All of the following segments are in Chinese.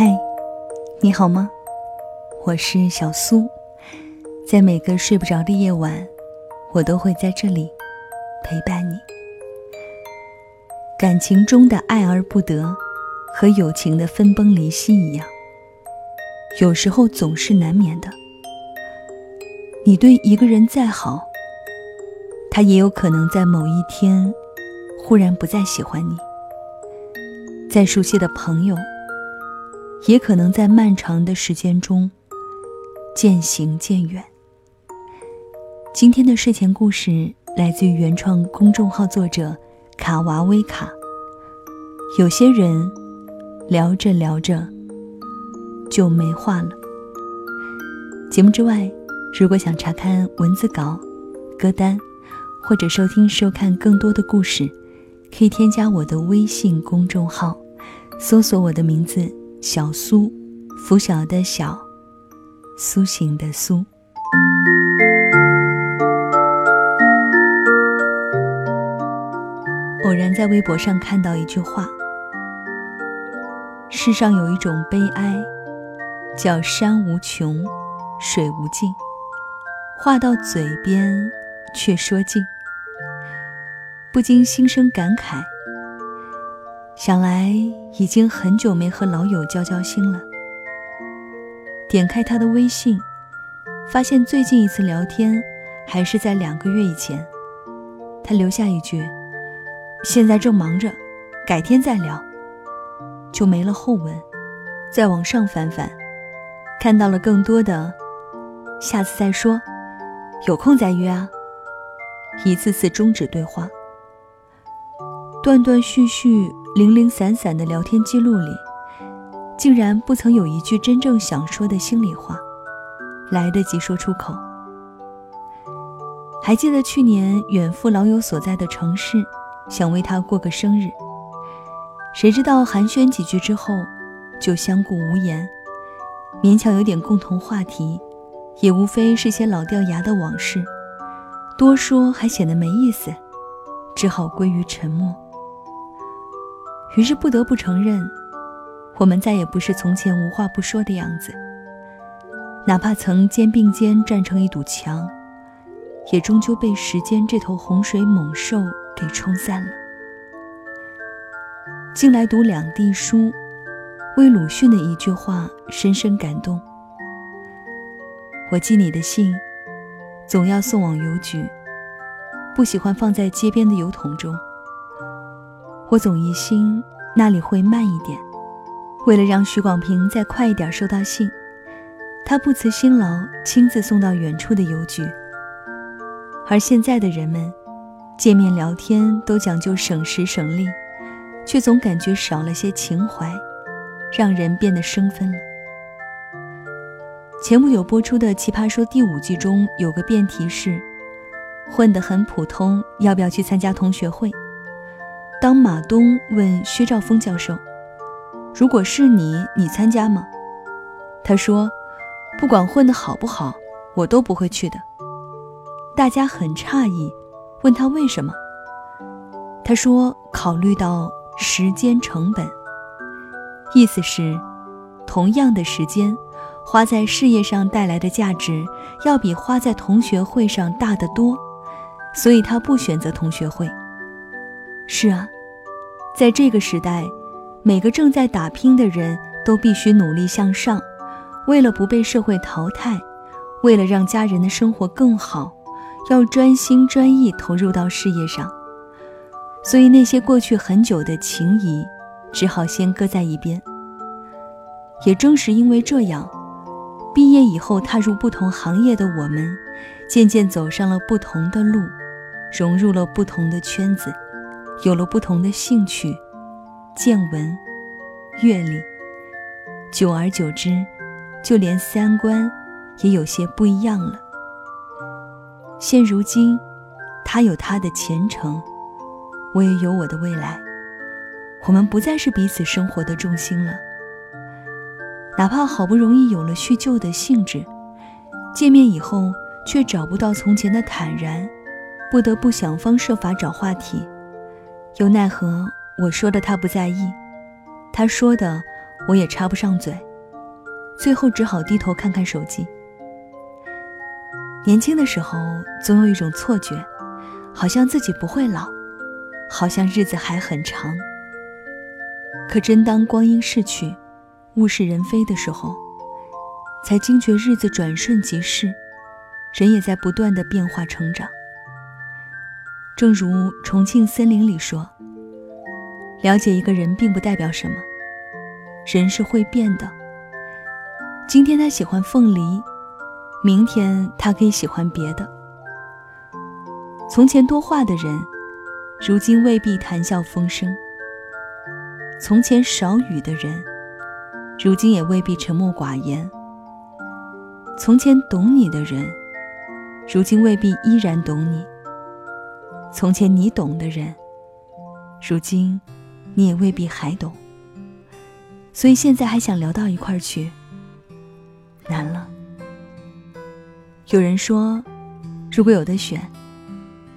嗨，你好吗？我是小苏，在每个睡不着的夜晚，我都会在这里陪伴你。感情中的爱而不得，和友情的分崩离析一样，有时候总是难免的。你对一个人再好，他也有可能在某一天忽然不再喜欢你。再熟悉的朋友。也可能在漫长的时间中渐行渐远。今天的睡前故事来自于原创公众号作者卡娃威卡。有些人聊着聊着就没话了。节目之外，如果想查看文字稿、歌单，或者收听收看更多的故事，可以添加我的微信公众号，搜索我的名字。小苏，拂晓的小，苏醒的苏。偶然在微博上看到一句话：世上有一种悲哀，叫山无穷，水无尽，话到嘴边却说尽，不禁心生感慨。想来已经很久没和老友交交心了。点开他的微信，发现最近一次聊天还是在两个月以前。他留下一句：“现在正忙着，改天再聊。”就没了后文。再往上翻翻，看到了更多的“下次再说”，“有空再约啊”，一次次终止对话，断断续续。零零散散的聊天记录里，竟然不曾有一句真正想说的心里话，来得及说出口。还记得去年远赴老友所在的城市，想为他过个生日，谁知道寒暄几句之后，就相顾无言，勉强有点共同话题，也无非是些老掉牙的往事，多说还显得没意思，只好归于沉默。于是不得不承认，我们再也不是从前无话不说的样子。哪怕曾肩并肩站成一堵墙，也终究被时间这头洪水猛兽给冲散了。近来读两地书，为鲁迅的一句话深深感动：“我寄你的信，总要送往邮局，不喜欢放在街边的邮筒中。”我总疑心那里会慢一点，为了让许广平再快一点收到信，他不辞辛劳亲自送到远处的邮局。而现在的人们，见面聊天都讲究省时省力，却总感觉少了些情怀，让人变得生分了。前不久播出的《奇葩说》第五季中有个辩题是：混得很普通，要不要去参加同学会？当马东问薛兆丰教授：“如果是你，你参加吗？”他说：“不管混得好不好，我都不会去的。”大家很诧异，问他为什么。他说：“考虑到时间成本。”意思是，同样的时间，花在事业上带来的价值，要比花在同学会上大得多，所以他不选择同学会。是啊，在这个时代，每个正在打拼的人都必须努力向上，为了不被社会淘汰，为了让家人的生活更好，要专心专意投入到事业上。所以那些过去很久的情谊，只好先搁在一边。也正是因为这样，毕业以后踏入不同行业的我们，渐渐走上了不同的路，融入了不同的圈子。有了不同的兴趣、见闻、阅历，久而久之，就连三观也有些不一样了。现如今，他有他的前程，我也有我的未来，我们不再是彼此生活的重心了。哪怕好不容易有了叙旧的兴致，见面以后却找不到从前的坦然，不得不想方设法找话题。又奈何我说的他不在意，他说的我也插不上嘴，最后只好低头看看手机。年轻的时候，总有一种错觉，好像自己不会老，好像日子还很长。可真当光阴逝去，物是人非的时候，才惊觉日子转瞬即逝，人也在不断的变化成长。正如《重庆森林》里说：“了解一个人并不代表什么，人是会变的。今天他喜欢凤梨。”明天他可以喜欢别的。从前多话的人，如今未必谈笑风生；从前少语的人，如今也未必沉默寡言；从前懂你的人，如今未必依然懂你；从前你懂的人，如今你也未必还懂。所以现在还想聊到一块儿去，难了。有人说，如果有的选，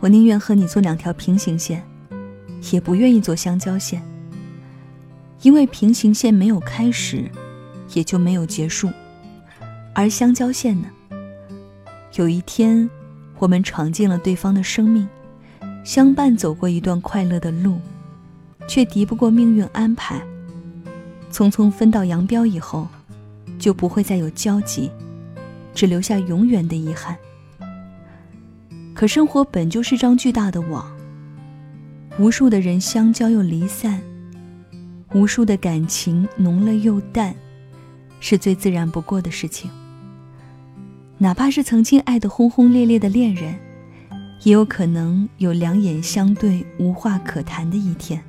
我宁愿和你做两条平行线，也不愿意做相交线。因为平行线没有开始，也就没有结束；而相交线呢，有一天，我们闯进了对方的生命，相伴走过一段快乐的路，却敌不过命运安排。匆匆分道扬镳以后，就不会再有交集。只留下永远的遗憾。可生活本就是张巨大的网，无数的人相交又离散，无数的感情浓了又淡，是最自然不过的事情。哪怕是曾经爱得轰轰烈烈的恋人，也有可能有两眼相对无话可谈的一天。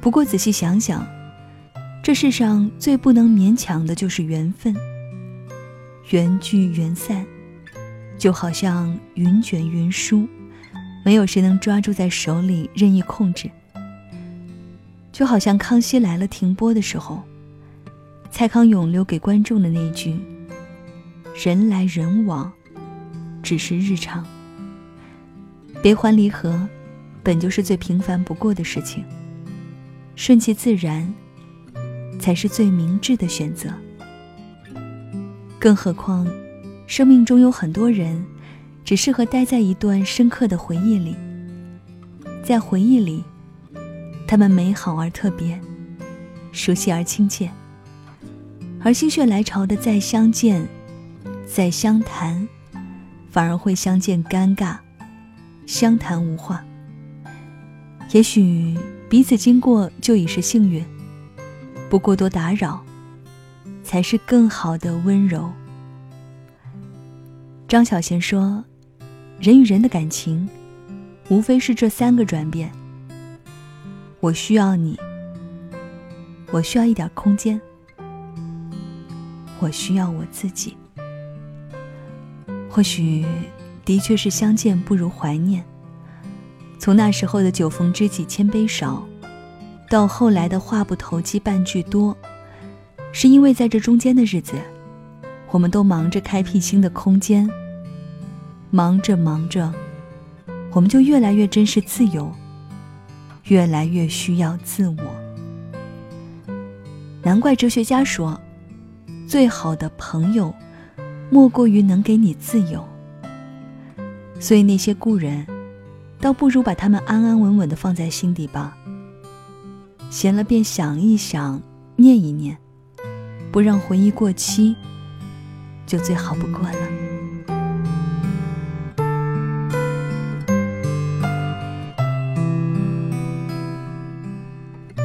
不过仔细想想，这世上最不能勉强的就是缘分。缘聚缘散，就好像云卷云舒，没有谁能抓住在手里任意控制。就好像《康熙来了》停播的时候，蔡康永留给观众的那句：“人来人往，只是日常。悲欢离合，本就是最平凡不过的事情。顺其自然，才是最明智的选择。”更何况，生命中有很多人，只适合待在一段深刻的回忆里。在回忆里，他们美好而特别，熟悉而亲切。而心血来潮的再相见、再相谈，反而会相见尴尬，相谈无话。也许彼此经过就已是幸运，不过多打扰。才是更好的温柔。张小娴说：“人与人的感情，无非是这三个转变。我需要你，我需要一点空间，我需要我自己。或许，的确是相见不如怀念。从那时候的酒逢知己千杯少，到后来的话不投机半句多。”是因为在这中间的日子，我们都忙着开辟新的空间。忙着忙着，我们就越来越珍视自由，越来越需要自我。难怪哲学家说，最好的朋友，莫过于能给你自由。所以那些故人，倒不如把他们安安稳稳的放在心底吧。闲了便想一想，念一念。不让回忆过期，就最好不过了。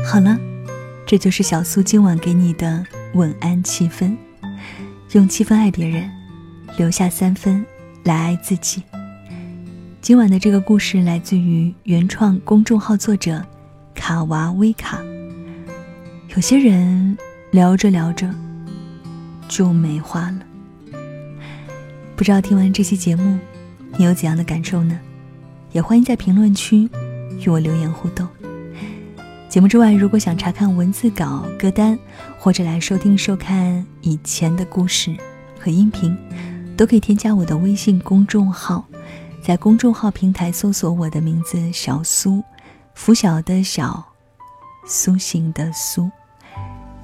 好了，这就是小苏今晚给你的晚安七分，用七分爱别人，留下三分来爱自己。今晚的这个故事来自于原创公众号作者卡娃威卡。有些人。聊着聊着，就没话了。不知道听完这期节目，你有怎样的感受呢？也欢迎在评论区与我留言互动。节目之外，如果想查看文字稿、歌单，或者来收听、收看以前的故事和音频，都可以添加我的微信公众号，在公众号平台搜索我的名字“小苏”，拂晓的小，苏醒的苏。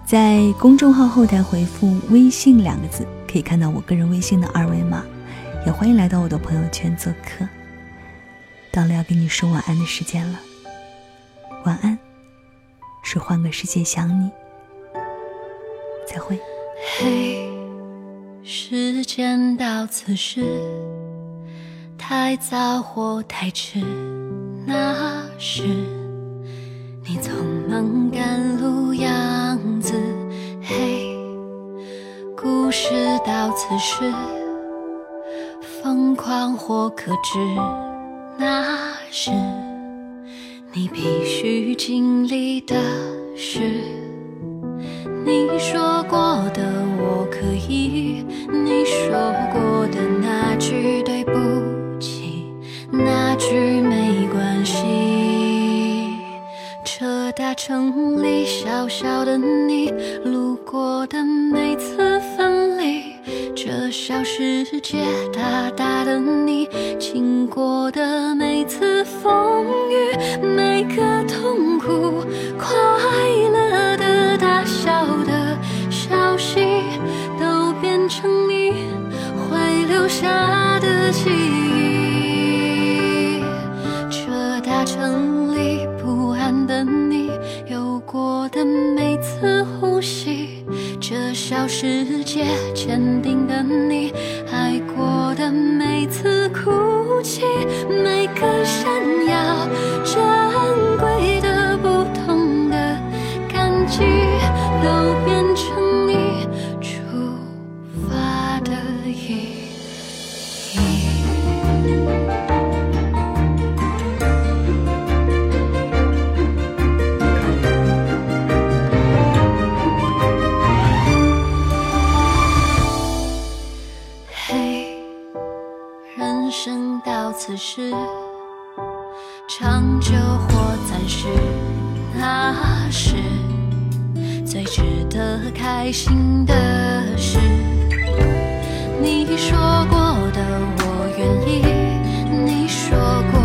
在公众号后台回复“微信”两个字，可以看到我个人微信的二维码。也欢迎来到我的朋友圈做客。到了要跟你说晚安的时间了，晚安，是换个世界想你。再会。嘿，时间到此时，太早或太迟，那是你匆忙赶路样子。嘿，故事到此时。疯狂或克制，那是你必须经历的事。你说过的我可以，你说城里小小的你，路过的每次分离。这小世界，大大的你，经过的每次风雨，每个痛苦、快乐的、大笑的消息，都变成你会留下这小世界，坚定的你，爱过的每次哭泣，每个闪耀就或暂时，那是最值得开心的事。你说过的，我愿意。你说过